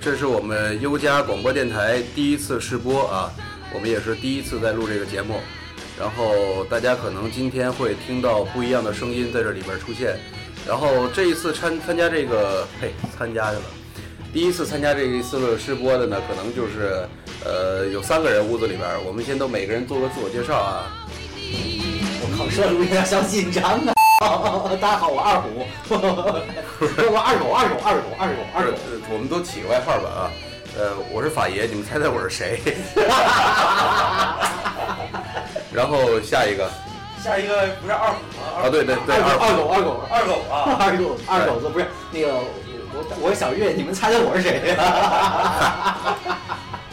这是我们优家广播电台第一次试播啊，我们也是第一次在录这个节目，然后大家可能今天会听到不一样的声音在这里边出现，然后这一次参参加这个，嘿，参加去了，第一次参加这一次的试播的呢，可能就是呃有三个人屋子里边，我们先都每个人做个自我介绍啊。我靠，说的有点小紧张啊！大家好，我二虎，我二狗，二狗，二狗，二狗，二狗。我们都起个外号吧啊，呃，我是法爷，你们猜猜我是谁？然后下一个，下一个不是二虎吗？啊，对对对，二狗，二狗，二狗啊，二狗，二狗子不是那个我，我是小月，你们猜猜我是谁？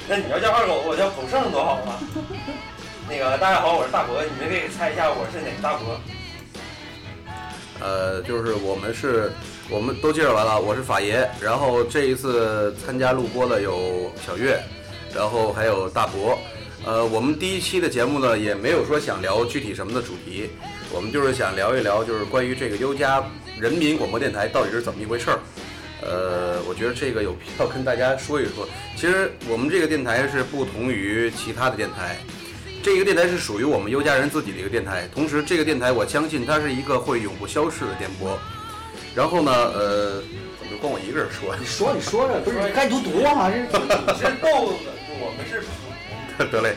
那你要叫二狗，我叫狗剩多好啊！那个大家好，我是大伯，你们可以猜一下我是哪个大伯？呃，就是我们是，我们都介绍完了，我是法爷，然后这一次参加录播的有小月，然后还有大伯。呃，我们第一期的节目呢，也没有说想聊具体什么的主题，我们就是想聊一聊，就是关于这个优家人民广播电台到底是怎么一回事儿。呃，我觉得这个有必要跟大家说一说。其实我们这个电台是不同于其他的电台。这个电台是属于我们优家人自己的一个电台，同时这个电台我相信它是一个会永不消逝的电波。然后呢，呃，怎么光我一个人说？你说你说着，不是该读读啊？这是逗的，我们是。得嘞。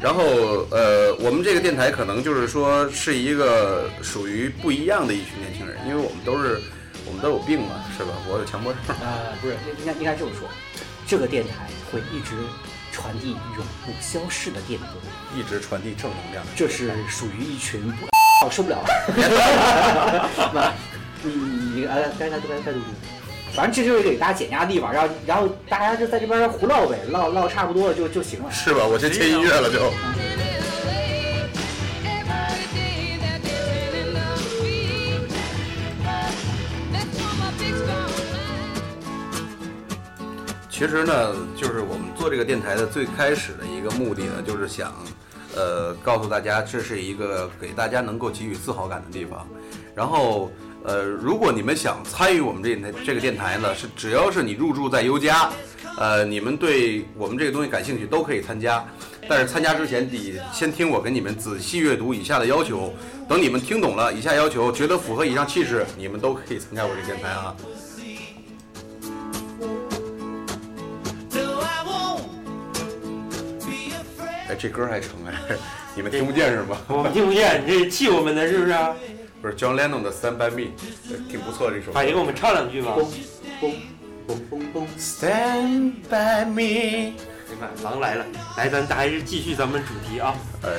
然后呃，我们这个电台可能就是说是一个属于不一样的一群年轻人，因为我们都是我们都有病嘛，是吧？我有强迫症。呃，不是，应该应该这么说，这个电台会一直。传递永不消逝的电波，一直传递正能量。这是属于一群不，受不了 了。你你你，哎，该该该该读读。反正这就是给大家减压的地方，然后然后大家就在这边胡唠呗，唠唠差不多了就就行了。是吧？我先切音乐了就。其实呢，就是我们做这个电台的最开始的一个目的呢，就是想，呃，告诉大家这是一个给大家能够给予自豪感的地方。然后，呃，如果你们想参与我们这台这个电台呢，是只要是你入住在优家，呃，你们对我们这个东西感兴趣都可以参加。但是参加之前得先听我给你们仔细阅读以下的要求。等你们听懂了以下要求，觉得符合以上气质，你们都可以参加我这电台啊。这歌还成哎，你们听不见是吗？我们听不见，你这气我们的是不是？不是 John Lennon 的《Stand by Me》，挺不错这首。法爷给我们唱两句吧。Stand by me。你看，狼来了，来，咱还是继续咱们主题啊。哎。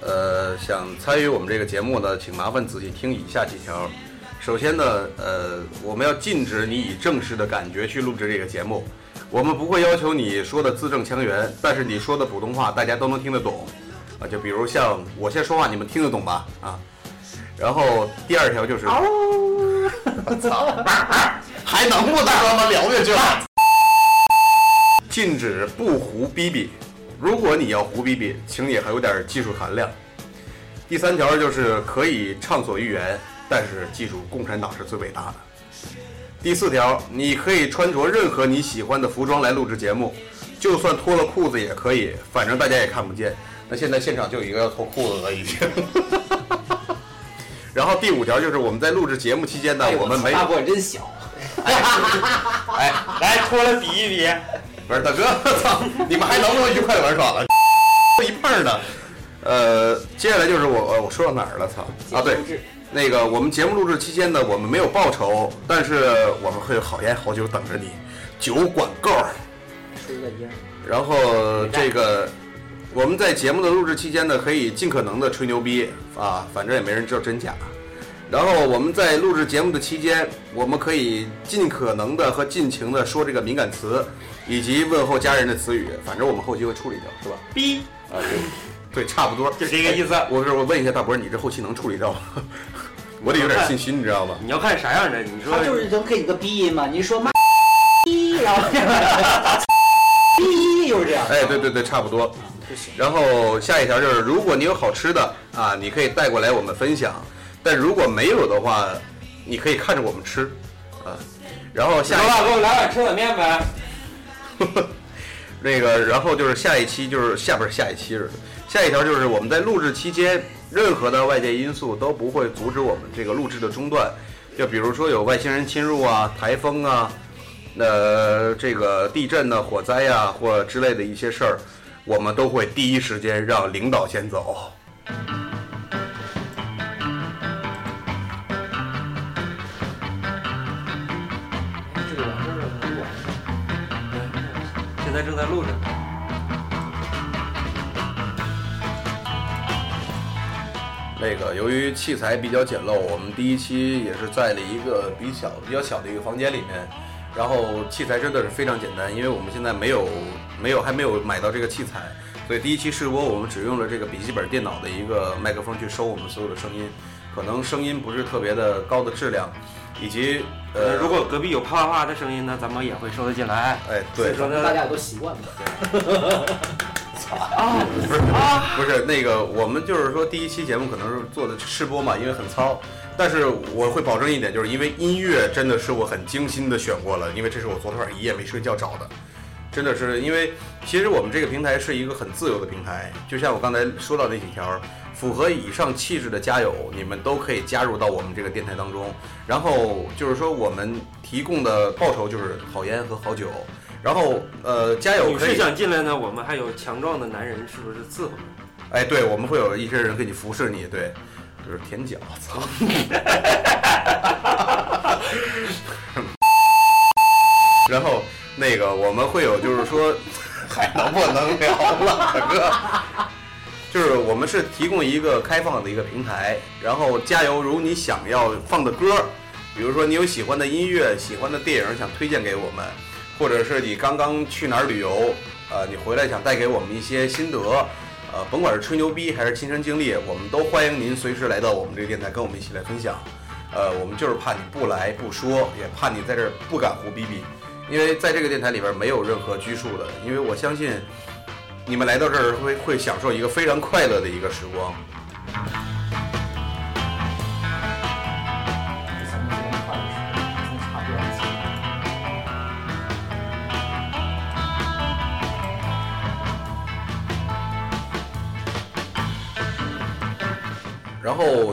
呃，想参与我们这个节目的，请麻烦仔细听以下几条。首先呢，呃，我们要禁止你以正式的感觉去录制这个节目，我们不会要求你说的字正腔圆，但是你说的普通话大家都能听得懂，啊，就比如像我先说话，你们听得懂吧？啊，然后第二条就是，我操，还能不能让他聊下去了？禁止不胡逼逼，如果你要胡逼逼，请你还有点技术含量。第三条就是可以畅所欲言。但是记住，共产党是最伟大的。第四条，你可以穿着任何你喜欢的服装来录制节目，就算脱了裤子也可以，反正大家也看不见。那现在现场就有一个要脱裤子的，已经。然后第五条就是我们在录制节目期间呢，我们没。大波真小。哎，来脱了比一比。不是大哥，操！你们还能不能愉快玩耍了？一半呢。呃，接下来就是我，我说到哪儿了？操！啊，对。那个，我们节目录制期间呢，我们没有报酬，但是我们会有好烟好酒等着你，酒管够。出个烟然后这个，我们在节目的录制期间呢，可以尽可能的吹牛逼啊，反正也没人知道真假。然后我们在录制节目的期间，我们可以尽可能的和尽情的说这个敏感词，以及问候家人的词语，反正我们后期会处理掉，是吧？逼啊，对，对，差不多就这个意思。我是我问一下大伯，你这后期能处理掉吗？我得有点信心，你知道吗？你要看啥样的？你说他就是能给你个逼音嘛？你说妈逼，然后 逼就是这样。哎，对对对，差不多。然后下一条就是，如果你有好吃的啊，你可以带过来我们分享。但如果没有的话，你可以看着我们吃，啊，然后下一行了，给我来碗车仔面呗。那个，然后就是下一期就是下不是下一期是下一条就是我们在录制期间，任何的外界因素都不会阻止我们这个录制的中断。就比如说有外星人侵入啊、台风啊、呃这个地震呢、火灾呀、或之类的一些事儿，我们都会第一时间让领导先走。现在正在录着。那个由于器材比较简陋，我们第一期也是在了一个比较比较小的一个房间里面，然后器材真的是非常简单，因为我们现在没有没有还没有买到这个器材，所以第一期试播我们只用了这个笔记本电脑的一个麦克风去收我们所有的声音，可能声音不是特别的高的质量，以及呃，呃如果隔壁有啪啪啪的声音呢，咱们也会收得进来。哎对所以说呢，大家也都习惯了。不是不是那个，我们就是说第一期节目可能是做的试播嘛，因为很糙。但是我会保证一点，就是因为音乐真的是我很精心的选过了，因为这是我昨天晚上一夜没睡觉找的，真的是因为其实我们这个平台是一个很自由的平台，就像我刚才说到那几条，符合以上气质的家友，你们都可以加入到我们这个电台当中。然后就是说我们提供的报酬就是好烟和好酒，然后呃家友女士可以。想进来呢，我们还有强壮的男人，是不是伺候？哎，对，我们会有一些人给你服侍你，对，就是舔脚，操。然后那个我们会有，就是说，还能不能聊了，大哥？就是我们是提供一个开放的一个平台，然后加油，如你想要放的歌，比如说你有喜欢的音乐、喜欢的电影想推荐给我们，或者是你刚刚去哪儿旅游，呃，你回来想带给我们一些心得，呃，甭管是吹牛逼还是亲身经历，我们都欢迎您随时来到我们这个电台，跟我们一起来分享。呃，我们就是怕你不来不说，也怕你在这儿不敢胡逼逼，因为在这个电台里边没有任何拘束的，因为我相信你们来到这儿会会享受一个非常快乐的一个时光。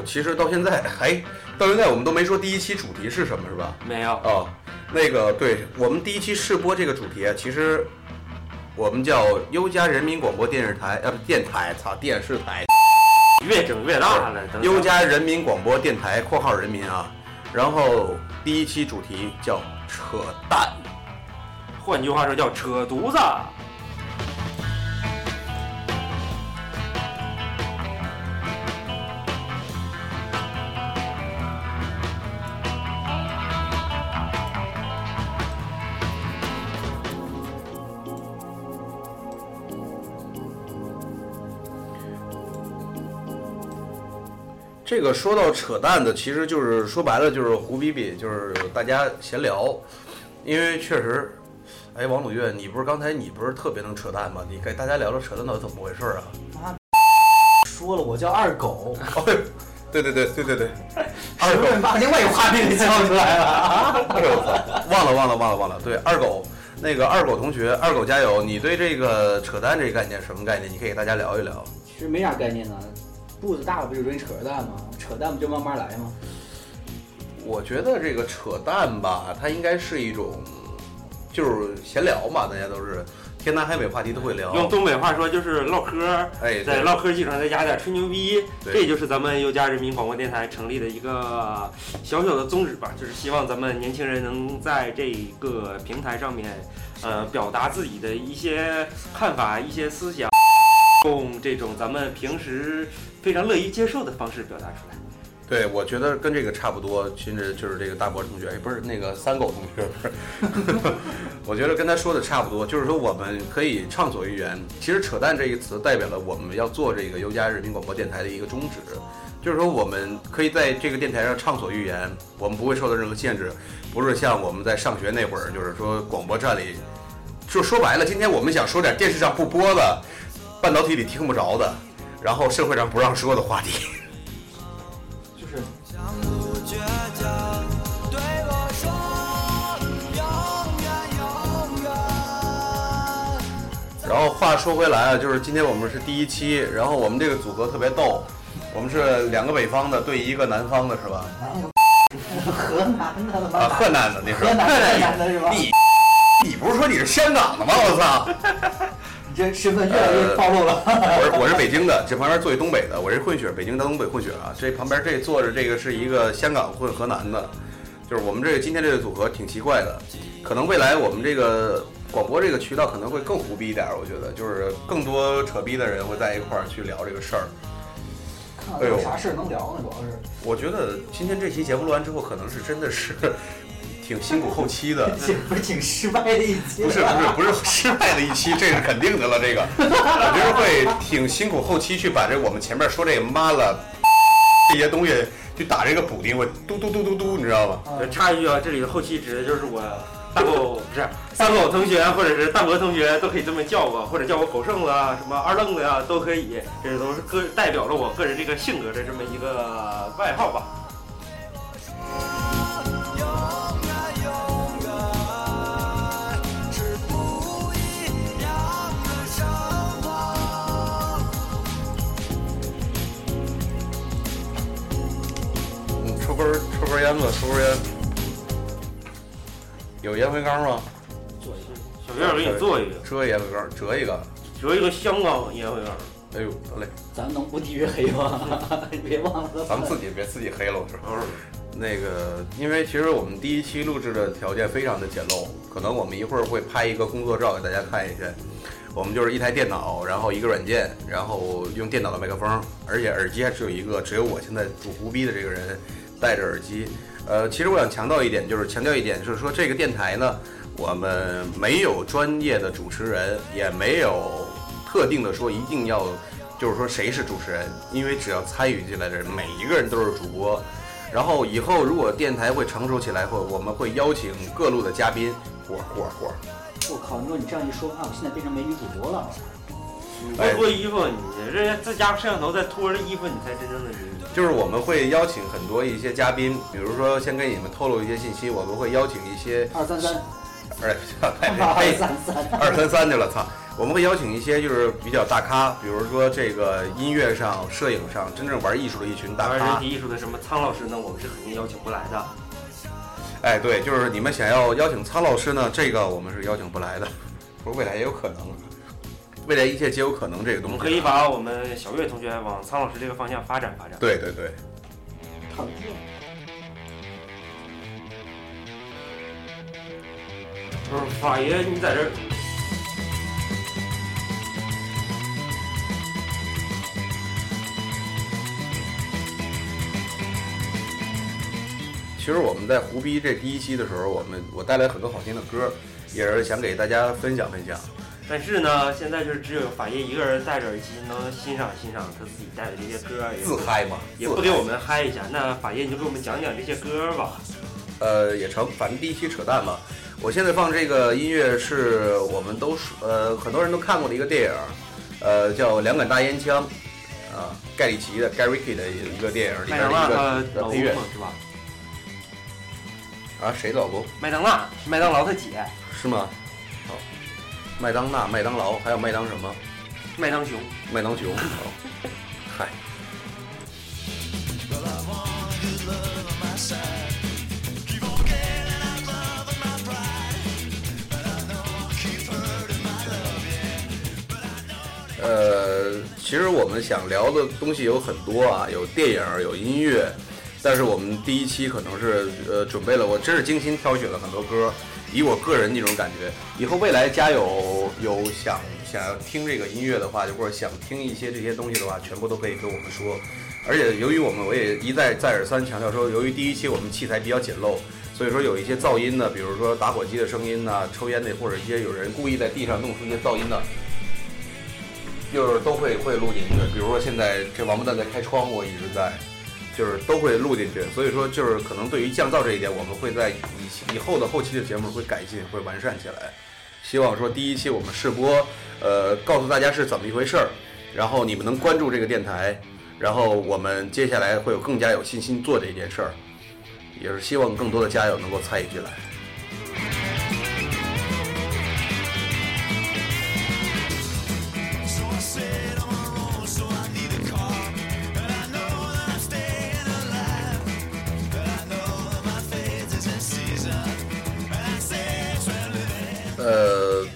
其实到现在还到现在我们都没说第一期主题是什么，是吧？没有，哦，那个对我们第一期试播这个主题啊，其实我们叫优家人民广播电视台，呃，不电台，操，电视台，越整越大了。优家人民广播电台（括号人民）啊。然后第一期主题叫扯淡。换句话说叫扯犊子。这个说到扯淡的，其实就是说白了就是胡逼逼，就是大家闲聊。因为确实，哎，王鲁月，你不是刚才你不是特别能扯淡吗？你给大家聊聊扯淡到底怎么回事啊？说了，我叫二狗，哦，对对对对对对，二狗把另外一个画面给叫出来了。哎呦我操，忘了忘了忘了忘了，对，二狗，那个二狗同学，二狗加油！你对这个扯淡这个概念什么概念？你可以给大家聊一聊。其实没啥概念呢，步子大了不就容易扯淡吗？扯淡不就慢慢来吗？我觉得这个扯淡吧，它应该是一种，就是闲聊嘛，大家都是天南海北话题都会聊。用东北话说就是唠嗑，哎，在对唠嗑基础上再加点吹牛逼，对这就是咱们优家人民广播电台成立的一个小小的宗旨吧，就是希望咱们年轻人能在这个平台上面，呃，表达自己的一些看法、一些思想，用这种咱们平时非常乐意接受的方式表达出来。对，我觉得跟这个差不多，其实就是这个大博同学，哎，不是那个三狗同学，不是，我觉得跟他说的差不多，就是说我们可以畅所欲言。其实“扯淡”这一词代表了我们要做这个优家人民广播电台的一个宗旨，就是说我们可以在这个电台上畅所欲言，我们不会受到任何限制，不是像我们在上学那会儿，就是说广播站里，就说白了，今天我们想说点电视上不播的，半导体里听不着的，然后社会上不让说的话题。就是。然后话说回来啊，就是今天我们是第一期，然后我们这个组合特别逗，我们是两个北方的对一个南方的，是吧？河南的吗？啊，河南的你是？河南的，是吧？你你不是说你是香港的吗？我操！你这身份越来越暴露了。我是我是北京的，这旁边坐一东北的，我是混血，北京到东北混血啊。这旁边这坐着这个是一个香港混河南的，就是我们这个今天这个组合挺奇怪的，可能未来我们这个广播这个渠道可能会更胡逼一点，我觉得就是更多扯逼的人会在一块儿去聊这个事儿。看看有啥事儿能聊呢？主要是我觉得今天这期节目录完之后，可能是真的是挺辛苦后期的。这不是挺失败的一期？不是不是不是失败的一期，这是肯定的了。这个我觉得会挺辛苦后期去把这我们前面说这个妈了这些东西去打这个补丁，我嘟嘟嘟嘟嘟，你知道吗？呃插一句啊，这里的后期指的就是我大狗不是三狗同学或者是大伯同学都可以这么叫我，或者叫我狗剩子啊，什么二愣子呀、都可以，这都是个代表了我个人这个性格的这么一个外号吧。烟吧，抽根烟。有烟灰缸吗？做一个。小月儿给你做一个，折烟灰缸，折一个。折一个香港烟灰缸。哎呦，得嘞，咱能不地域黑吗？你 别忘了，咱们自己别自己黑了，是吧？那个，因为其实我们第一期录制的条件非常的简陋，可能我们一会儿会拍一个工作照给大家看一下。我们就是一台电脑，然后一个软件，然后用电脑的麦克风，而且耳机还只有一个，只有我现在主胡逼的这个人戴着耳机。呃，其实我想强调一点，就是强调一点，就是说这个电台呢，我们没有专业的主持人，也没有特定的说一定要，就是说谁是主持人，因为只要参与进来的人，每一个人都是主播。然后以后如果电台会成熟起来后，我们会邀请各路的嘉宾，嚯嚯嚯！我靠！你说你这样一说，话我现在变成美女主播了。你不脱衣服，你这这家伙摄像头再脱着衣服，你才真正的女。就是我们会邀请很多一些嘉宾，比如说先给你们透露一些信息，我们会邀请一些二三三，哎，二呸三三，二三三去了，操！我们会邀请一些就是比较大咖，比如说这个音乐上、摄影上真正玩艺术的一群大咖玩人体。艺术的什么苍老师呢，我们是肯定邀请不来的。哎，对，就是你们想要邀请苍老师呢，这个我们是邀请不来的。不是未来也有可能，未来一切皆有可能。这个东西我们可以把我们小月同学往苍老师这个方向发展发展。对对对，讨厌。不是法爷，你在这儿其实我们在胡逼这第一期的时候，我们我带来很多好听的歌，也是想给大家分享分享。但是呢，现在就是只有法爷一个人戴着耳机能欣赏欣赏他自己带的这些歌，也自嗨嘛，也不给我们嗨一下。那法爷你就给我们讲讲这些歌吧。呃，也成，反正第一期扯淡嘛。我现在放这个音乐是我们都是呃很多人都看过的一个电影，呃叫《两杆大烟枪》，啊，盖里奇的 Guy Ritchie 的一个电影里麦边当娜的一个呃配乐她老公是吧？啊，谁的老公麦当娜麦当劳他姐，是吗？好，麦当娜、麦当劳，还有麦当什么？麦当熊。麦当熊。嗨。呃，其实我们想聊的东西有很多啊，有电影，有音乐，但是我们第一期可能是呃准备了，我真是精心挑选了很多歌。以我个人那种感觉，以后未来家有有想想要听这个音乐的话，就或者想听一些这些东西的话，全部都可以跟我们说。而且由于我们我也一再再而三强调说，由于第一期我们器材比较简陋，所以说有一些噪音呢，比如说打火机的声音呐、抽烟的，或者一些有人故意在地上弄出一些噪音的，就是都会会录进去。比如说现在这王八蛋在开窗户，一直在，就是都会录进去。所以说就是可能对于降噪这一点，我们会在以以后的后期的节目会改进，会完善起来。希望说第一期我们试播，呃，告诉大家是怎么一回事儿，然后你们能关注这个电台，然后我们接下来会有更加有信心做这件事儿，也是希望更多的家友能够参与进来。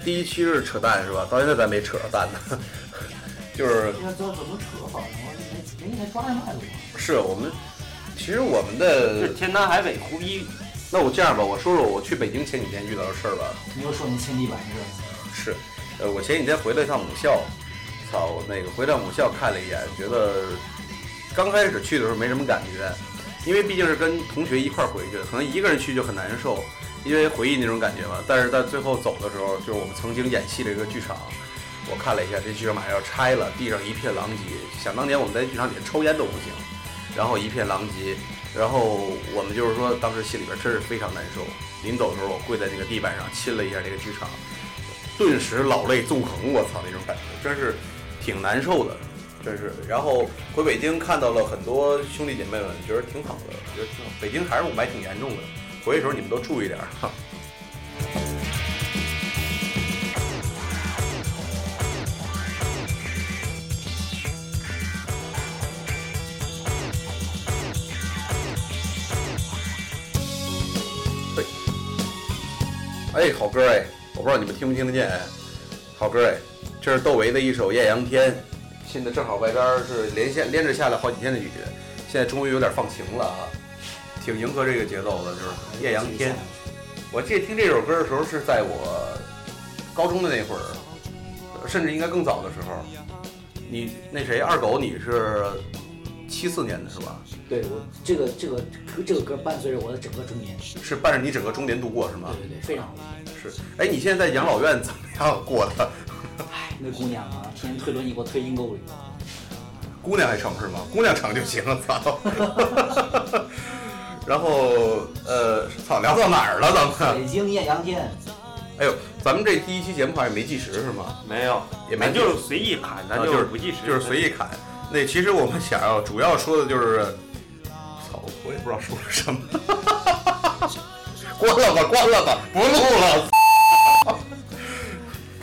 第一期是扯淡是吧？到现在咱没扯着蛋呢，就是这这怎么扯法呢？我没没没抓着脉了。是我们，其实我们这的，天南海北胡逼，那我这样吧，我说说我去北京前几天遇到的事儿吧。你又说你亲地板是吧？是，呃，我前几天回了一趟母校，操，那个回到母校看了一眼，觉得刚开始去的时候没什么感觉，因为毕竟是跟同学一块儿回去，可能一个人去就很难受，因为回忆那种感觉嘛。但是在最后走的时候，就是我们曾经演戏的一个剧场，我看了一下，这剧场马上要拆了，地上一片狼藉。想当年我们在剧场里抽烟都不行，然后一片狼藉，然后我们就是说当时心里边真是非常难受。临走的时候，我跪在那个地板上亲了一下这个剧场。顿时老泪纵横，我操，那种感觉真是挺难受的，真是。然后回北京看到了很多兄弟姐妹们，觉得挺好的，觉得挺好。北京还是雾霾挺严重的，回去的时候你们都注意点儿。哈。哎，好歌哎，我不知道你们听没听得见哎，好歌哎，这是窦唯的一首《艳阳天》，现在正好外边是连线连着下了好几天的雨，现在终于有点放晴了啊，挺迎合这个节奏的，就是《艳阳天》。我记得听这首歌的时候是在我高中的那会儿，甚至应该更早的时候。你那谁二狗你是七四年的是吧？对我这个这个这个歌伴随着我的整个中年。是伴着你整个中年度过是吗？对对对，非常好。是。哎，你现在在养老院怎么样过的？哎，那姑娘啊，天天推轮椅给我推阴沟里。姑娘还成是吗？姑娘成就行了，操！然后呃，操，聊到哪儿了？咱们？北京艳阳天，哎呦，咱们这第一期节目好像没计时是吗？没有，也没咱就是随意砍，咱啊就是不计时，就是随意砍。那其实我们想要主要说的就是，操，我也不知道说了什么。关了吧，关了吧，不录了。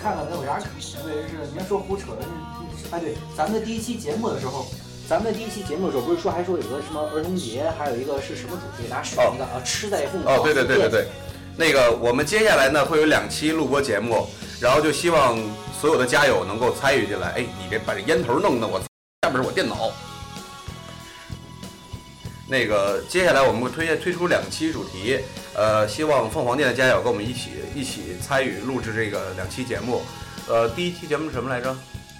看看咱有啥可特别是你要说胡扯的，哎对，咱们的第一期节目的时候，咱们第一期节目的时候不是说还说有个什么儿童节，还有一个是什么主题？大家选一个啊，吃在凤凰哦，对对对对对，那个我们接下来呢会有两期录播节目，然后就希望所有的家友能够参与进来。哎，你这把这烟头弄的我，下面是我电脑。那个接下来我们会推荐推出两期主题，呃，希望凤凰店的家友跟我们一起一起参与录制这个两期节目。呃，第一期节目是什么来着？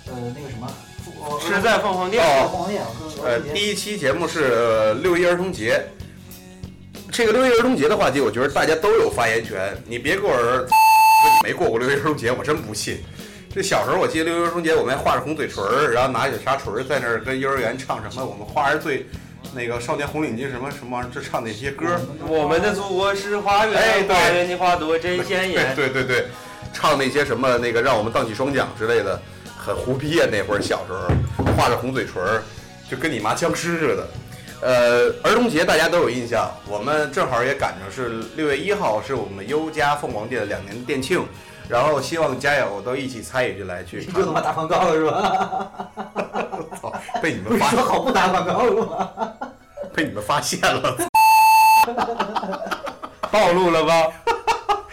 呃那个什么，父吃在凤凰店。哦黄店呃第一期节目是呃六一儿童节。这个六一儿童节的话题，我觉得大家都有发言权。你别给我儿说你没过过六一儿童节，我真不信。这小时候我记得六一儿童节，我们还画着红嘴唇儿，然后拿小沙锤儿在那儿跟幼儿园唱什么我们花儿最那个少年红领巾什么什么玩意儿，就唱那些歌儿。我们的祖国是花园，哎对花园的花朵真鲜 艳。对对对，唱那些什么那个让我们荡起双桨之类的，很胡逼啊！那会儿小时候画着红嘴唇儿，就跟你妈僵尸似的。呃，儿童节大家都有印象，我们正好也赶上是六月一号，是我们优家凤凰店的两年的店庆，然后希望家友都一起参与进来去 又他妈打广告了是吧？操，被你们发说好不打广告是吧？被你们发现了，暴露了吧？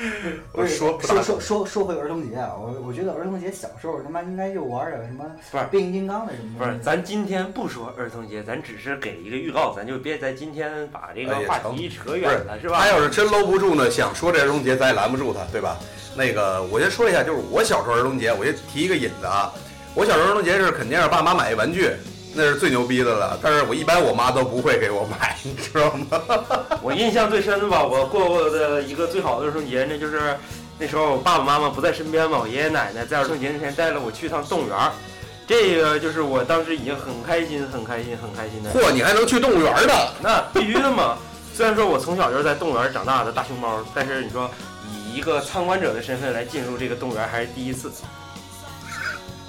我说不说说说说回儿童节啊，我我觉得儿童节小时候他妈应该就玩点什么不是变形金刚的什么不是，咱今天不说儿童节，咱只是给一个预告，咱就别在今天把这个话题扯远了，是吧？他要是真搂不住呢，想说这儿童节，咱也拦不住他，对吧？那个，我先说一下，就是我小时候儿童节，我先提一个引子啊。我小时候儿童节是肯定是爸妈买一玩具，那是最牛逼的了。但是我一般我妈都不会给我买，你知道吗？我印象最深的吧，我过过的一个最好的儿童节，那就是那时候我爸爸妈妈不在身边嘛，我爷爷奶奶在儿童节那天带了我去趟动物园儿，这个就是我当时已经很开心、很开心、很开心的。嚯，你还能去动物园的？那必须的嘛！虽然说我从小就是在动物园长大的大熊猫，但是你说以一个参观者的身份来进入这个动物园还是第一次。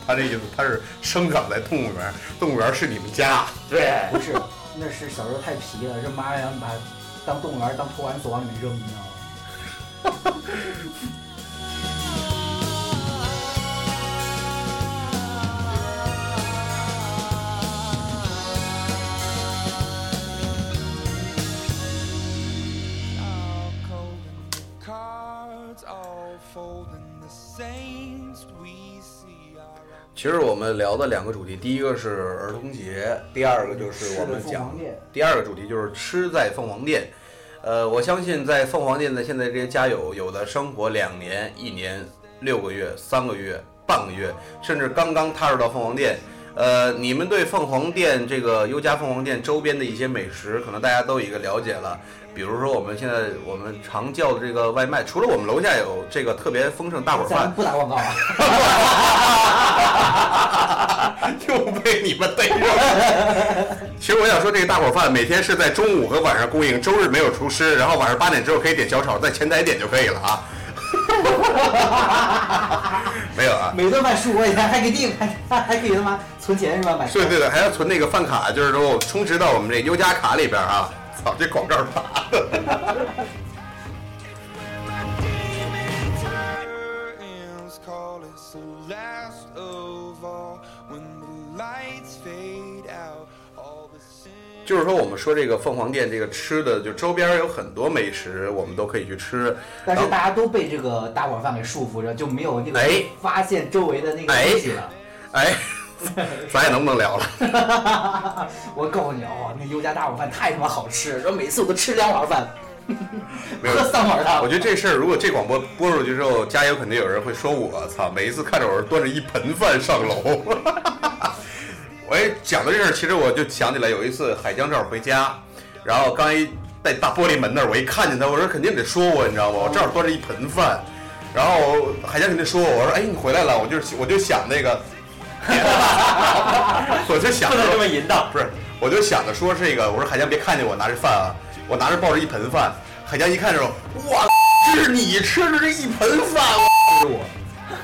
他这意思，他是生长在动物园，动物园是你们家。对，不是，那是小时候太皮了，这妈呀把当动物园当托管所往里面扔，你知道吗？其实我们聊的两个主题，第一个是儿童节，第二个就是我们讲第二个主题就是吃在凤凰店。呃，我相信在凤凰店的现在这些家友，有的生活两年、一年、六个月、三个月、半个月，甚至刚刚踏入到凤凰店。呃，你们对凤凰店这个优家凤凰店周边的一些美食，可能大家都有一个了解了。比如说我们现在我们常叫的这个外卖，除了我们楼下有这个特别丰盛大伙咱饭，不打广告啊。又被你们逮着了。其实我想说，这个大伙饭每天是在中午和晚上供应，周日没有厨师，然后晚上八点之后可以点小炒，在前台点就可以了啊。没有啊，每顿饭十五块钱还给定，还还还可以他妈存钱是吧？买对对对，还要存那个饭卡，就是说充值到我们这优家卡里边啊。操，这广告打就是说，我们说这个凤凰店这个吃的，就周边有很多美食，我们都可以去吃。但是大家都被这个大碗饭给束缚着，就没有那个哎发现周围的那个东西了。哎，咱也能不能聊了？我告诉你哦，那优家大碗饭太他妈好吃，然后每次我都吃两碗饭，喝三碗汤。我觉得这事儿如果这广播播出去之后，加油肯定有人会说我操，每一次看着我是端着一盆饭上楼。我一讲到这事儿，其实我就想起来有一次海江正好回家，然后刚一在大玻璃门那儿，我一看见他，我说肯定得说我，你知道吗？我正好端着一盆饭，然后海江肯定说我，我说哎你回来了，我就是我就想那个，我就想不能这么淫荡。不是，我就想着说这个，我说海江别看见我拿着饭啊，我拿着抱着一盆饭，海江一看着我，哇，这是你吃的这一盆饭，是我，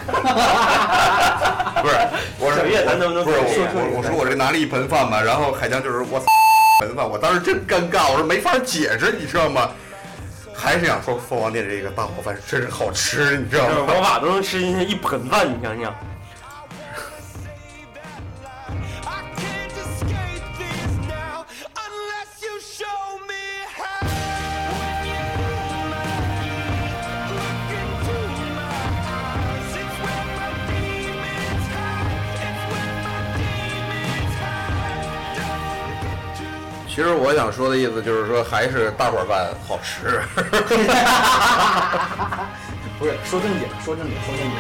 不是，我说小月咱能不能不是我说我我说我这拿了一盆饭嘛，然后海江就是我 盆饭，我当时真尴尬，我说没法解释，你知道吗？还是想说凤凰店这个大锅饭真是好吃，你知道吗？王法都能吃进去一盆饭，你想想。其实我想说的意思就是说，还是大伙饭好吃。不是说正经，说正经，说正经。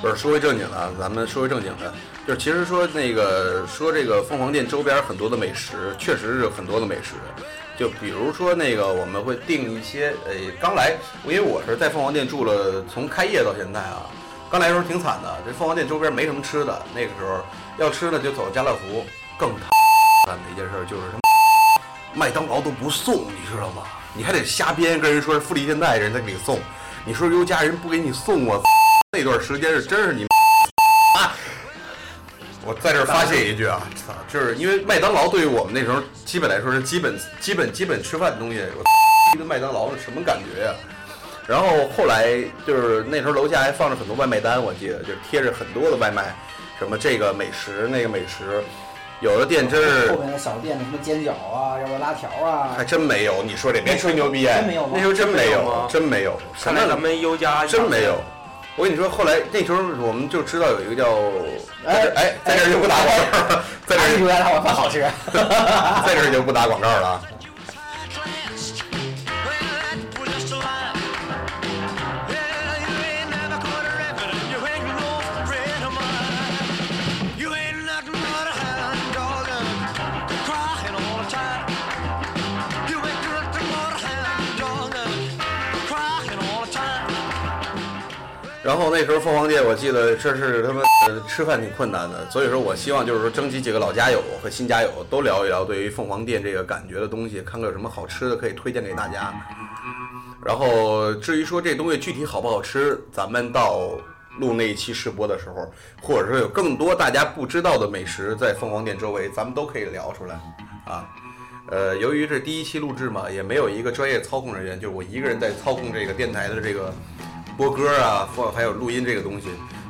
不是说回正经的，啊，咱们说回正经的，就是其实说那个说这个凤凰店周边很多的美食，确实是很多的美食。就比如说那个我们会订一些，呃，刚来，因为我是在凤凰店住了，从开业到现在啊，刚来的时候挺惨的，这凤凰店周边没什么吃的，那个时候要吃的就走家乐福，更惨的一件事就是什么，麦当劳都不送，你知道吗？你还得瞎编跟人说是富力现代人才给你送，你说优家人不给你送我。那段时间是真是你！我在这儿发泄一句啊，操，就是因为麦当劳对于我们那时候基本来说是基本基本基本吃饭的东西，我一个麦当劳是什么感觉呀、然后后来就是那时候楼下还放着很多外卖单，我记得就是贴着很多的外卖，什么这个美食那个美食，有的店真是后面的小店的什么煎饺啊，要不然拉条啊还，真没有。你说这别吹牛逼，真没有吗那时候真没有真没有什么看来咱们优家真没有。我跟你说，后来那时候我们就知道有一个叫哎哎，在这儿就不打广告了，在这儿还是优家大碗饭好吃。在这儿就不打广告了啊。然后那时候凤凰店，我记得这是他们呃吃饭挺困难的，所以说我希望就是说征集几个老家友和新家友都聊一聊对于凤凰店这个感觉的东西，看看有什么好吃的可以推荐给大家。然后至于说这东西具体好不好吃，咱们到录那一期试播的时候，或者说有更多大家不知道的美食在凤凰店周围，咱们都可以聊出来啊。呃，由于这第一期录制嘛，也没有一个专业操控人员，就是我一个人在操控这个电台的这个播歌啊，或还有录音这个东西，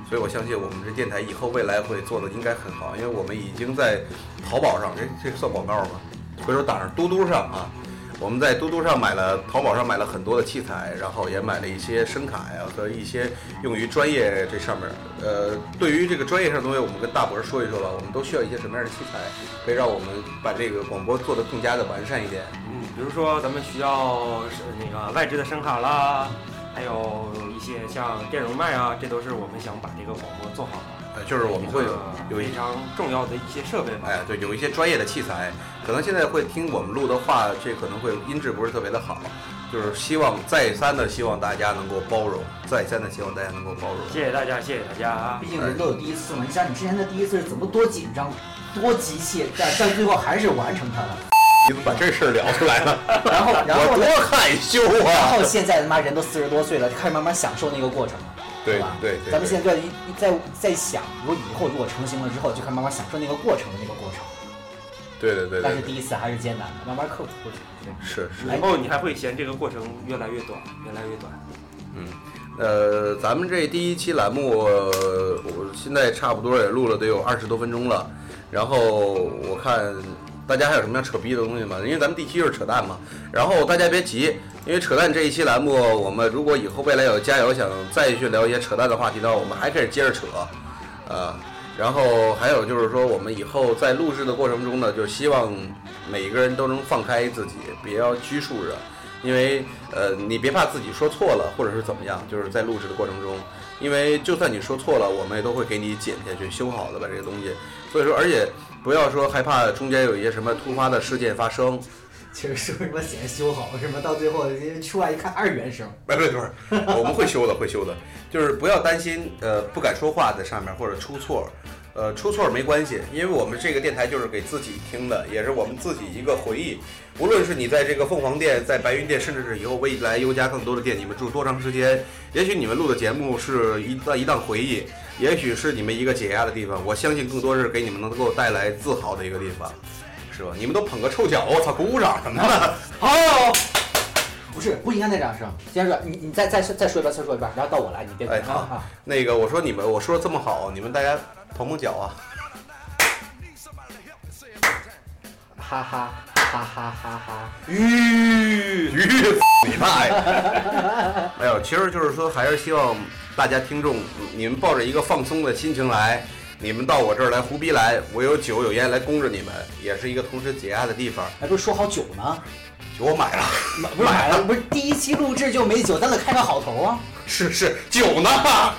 所以我相信我们这电台以后未来会做的应该很好，因为我们已经在淘宝上，这这算广告吗？回头打上嘟嘟上啊，我们在嘟嘟上买了，淘宝上买了很多的器材，然后也买了一些声卡呀和一些用于专业这上面。呃，对于这个专业上的东西，我们跟大博士说一说吧，我们都需要一些什么样的器材，可以让我们把这个广播做得更加的完善一点。嗯，比如说咱们需要是那个外置的声卡啦，还有一些像电容麦啊，这都是我们想把这个广播做好的。呃，就是我们会有有一非常重要的一些设备吧。哎，对，有一些专业的器材，可能现在会听我们录的话，这可能会音质不是特别的好，就是希望再三的希望大家能够包容，再三的希望大家能够包容。谢谢大家，谢谢大家毕。竟人都有第一次嘛。你想你之前的第一次是怎么多紧张、多急切，但但最后还是完成它了。你怎么把这事儿聊出来了？然后，然后多害羞啊然啊！后现在他妈人都四十多岁了，就开始慢慢享受那个过程了，对吧？对对，咱们现在就一一在在想，如果以后如果成型了之后，就开始慢慢享受那个过程的那个过程。对对对但是第一次还是艰难的，慢慢克服过去。是是。哎以后你还会嫌这个过程越来越短，越来越短。嗯呃，咱们这第一期栏目，呃我现在差不多也录了得有二十多分钟了。然后我看大家还有什么要扯逼的东西吗？因为咱们第七就是扯淡嘛。然后大家别急，因为扯淡这一期栏目，我们如果以后未来有加油想再去聊一些扯淡的话题的话，我们还可以接着扯，啊。然后还有就是说，我们以后在录制的过程中呢，就希望每一个人都能放开自己，不要拘束着。因为呃，你别怕自己说错了，或者是怎么样，就是在录制的过程中，因为就算你说错了，我们也都会给你剪下去，修好的把这个东西。所以说，而且不要说害怕中间有一些什么突发的事件发生，其实说什么显修好什么，到最后出来一看二原声。不是不是，我们会修的，会修的，就是不要担心，呃，不敢说话在上面或者出错，呃，出错没关系，因为我们这个电台就是给自己听的，也是我们自己一个回忆。无论是你在这个凤凰店、在白云店，甚至是以后未来优家更多的店，你们住多长时间？也许你们录的节目是一档一档回忆，也许是你们一个解压的地方。我相信更多是给你们能够带来自豪的一个地方，是吧？你们都捧个臭脚，我操，鼓掌什么的？好。不是，不应该那掌声。先说，你你再再再说一遍，再说一遍，然后到我来，你别哎好啊。那个，我说你们，我说这么好，你们大家捧捧脚啊！哈哈哈哈哈哈！吁吁，你妈呀！没有，其实就是说，还是希望大家听众，你们抱着一个放松的心情来，你们到我这儿来胡逼来，我有酒有烟来供着你们，也是一个同时解压的地方。哎，不是说好酒呢？酒我买了，买不是买了，不是第一期录制就没酒，咱得开个好头啊！是是酒呢，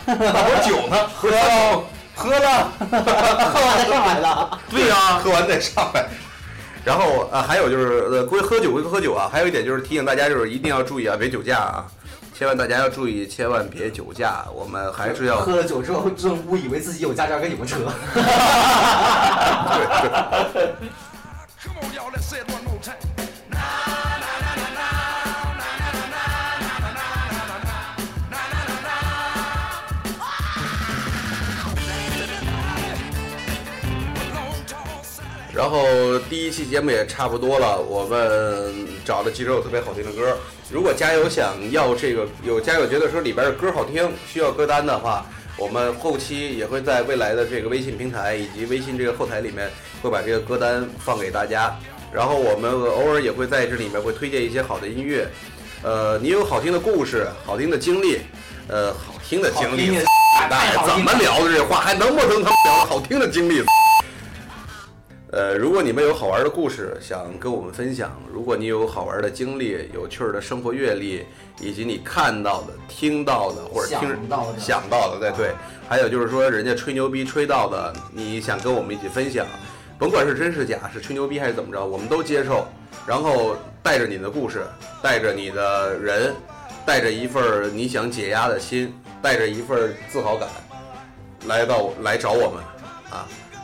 我酒呢，喝了喝了，喝完再上来了。对呀、喝完再上来。然后呃，还有就是呃，归喝酒归喝酒啊，还有一点就是提醒大家，就是一定要注意啊，别酒驾啊，千万大家要注意，千万别酒驾，我们还是要喝了酒之后，正误以为自己有驾照跟你们扯。然后第一期节目也差不多了，我们找了几首特别好听的歌。如果家有想要这个，有家有觉得说里边的歌好听，需要歌单的话，我们后期也会在未来的这个微信平台以及微信这个后台里面会把这个歌单放给大家。然后我们偶尔也会在这里面会推荐一些好的音乐。呃，你有好听的故事、好听的经历，呃，好听的经历，大爷怎么聊的这话，还能不能他妈聊好听的经历？呃，如果你们有好玩的故事想跟我们分享，如果你有好玩的经历、有趣儿的生活阅历，以及你看到的、听到的或者听想到的想到的，对对，还有就是说人家吹牛逼吹到的，你想跟我们一起分享，甭管是真是假，是吹牛逼还是怎么着，我们都接受。然后带着你的故事，带着你的人，带着一份儿你想解压的心，带着一份儿自豪感，来到来找我们啊。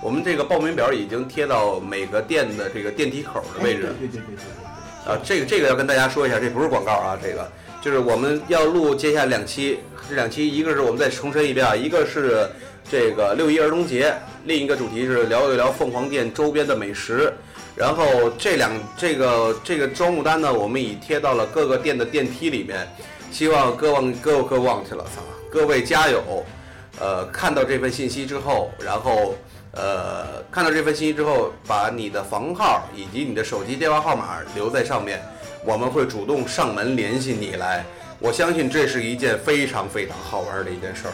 我们这个报名表已经贴到每个店的这个电梯口的位置。对对对对对啊，这个这个要跟大家说一下，这不是广告啊，这个就是我们要录接下来两期，这两期一个是我们再重申一遍啊，一个是这个六一儿童节，另一个主题是聊一聊凤凰店周边的美食。然后这两这个这个招募单呢，我们已贴到了各个店的电梯里面，希望各望各各忘去了，操，各位家友，呃看到这份信息之后，然后呃看到这份信息之后，把你的房号以及你的手机电话号码留在上面，我们会主动上门联系你来。我相信这是一件非常非常好玩的一件事儿。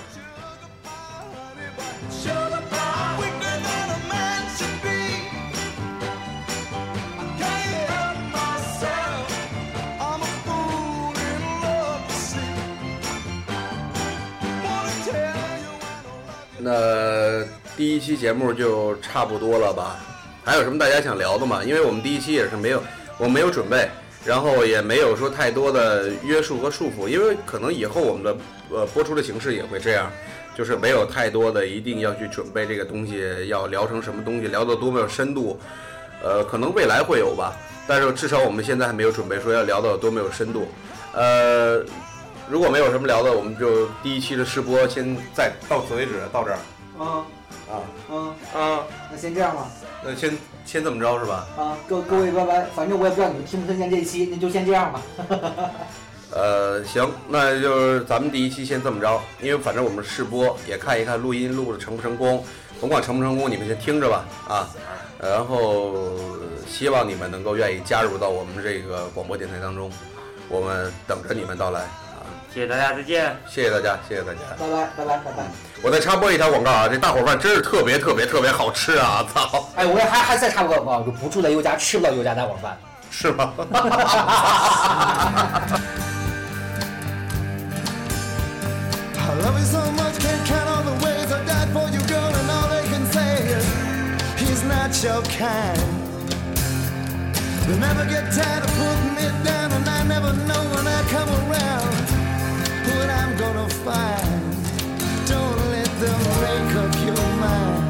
那第一期节目就差不多了吧？还有什么大家想聊的吗？因为我们第一期也是没有，我没有准备，然后也没有说太多的约束和束缚，因为可能以后我们的呃播出的形式也会这样，就是没有太多的一定要去准备这个东西要聊成什么东西，聊到多么有深度，呃，可能未来会有吧，但是至少我们现在还没有准备说要聊到多么有深度，呃。如果没有什么聊的，我们就第一期的试播先在到此为止，到这儿嗯啊。嗯，啊，那先这样吧。那先先这么着是吧？啊，各各位拜拜，反正我也不知道你们听不听见这一期，那就先这样吧。呃，行，那就是咱们第一期先这么着，因为反正我们试播也看一看录音录的成不成功，甭管成不成功，你们先听着吧啊。然后希望你们能够愿意加入到我们这个广播电台当中，我们等着你们到来啊！谢谢大家，再见。谢谢大家，谢谢大家。拜拜拜拜拜拜。我再插播一条广告啊，这大伙饭真是特别特别特别好吃啊！操，哎，我还还再插播个广告，就不住在优家，吃不到优家大广饭。是吗？I love you so much, can't count all the ways I died for you, girl, and all they can say is he's not your kind. They never get tired of putting me down, and I never know when I come around what I'm gonna find. Them make up your mind.